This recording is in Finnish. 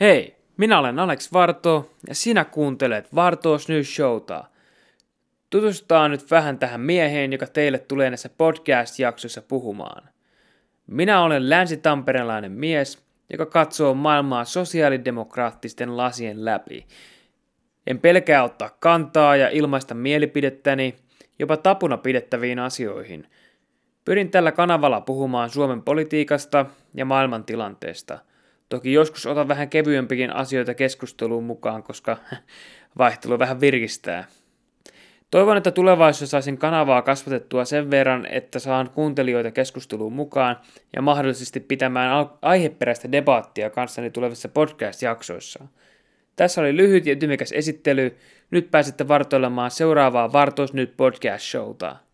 Hei, minä olen Alex Varto ja sinä kuuntelet Vartos News Showta. Tutustutaan nyt vähän tähän mieheen, joka teille tulee näissä podcast-jaksoissa puhumaan. Minä olen länsitamperelainen mies, joka katsoo maailmaa sosiaalidemokraattisten lasien läpi. En pelkää ottaa kantaa ja ilmaista mielipidettäni jopa tapuna pidettäviin asioihin. Pyrin tällä kanavalla puhumaan Suomen politiikasta ja maailman tilanteesta – Toki joskus otan vähän kevyempikin asioita keskusteluun mukaan, koska vaihtelu vähän virkistää. Toivon, että tulevaisuudessa saisin kanavaa kasvatettua sen verran, että saan kuuntelijoita keskusteluun mukaan ja mahdollisesti pitämään aiheperäistä debaattia kanssani tulevissa podcast-jaksoissa. Tässä oli lyhyt ja ytimekäs esittely. Nyt pääsette vartoilemaan seuraavaa Vartos nyt podcast-showta.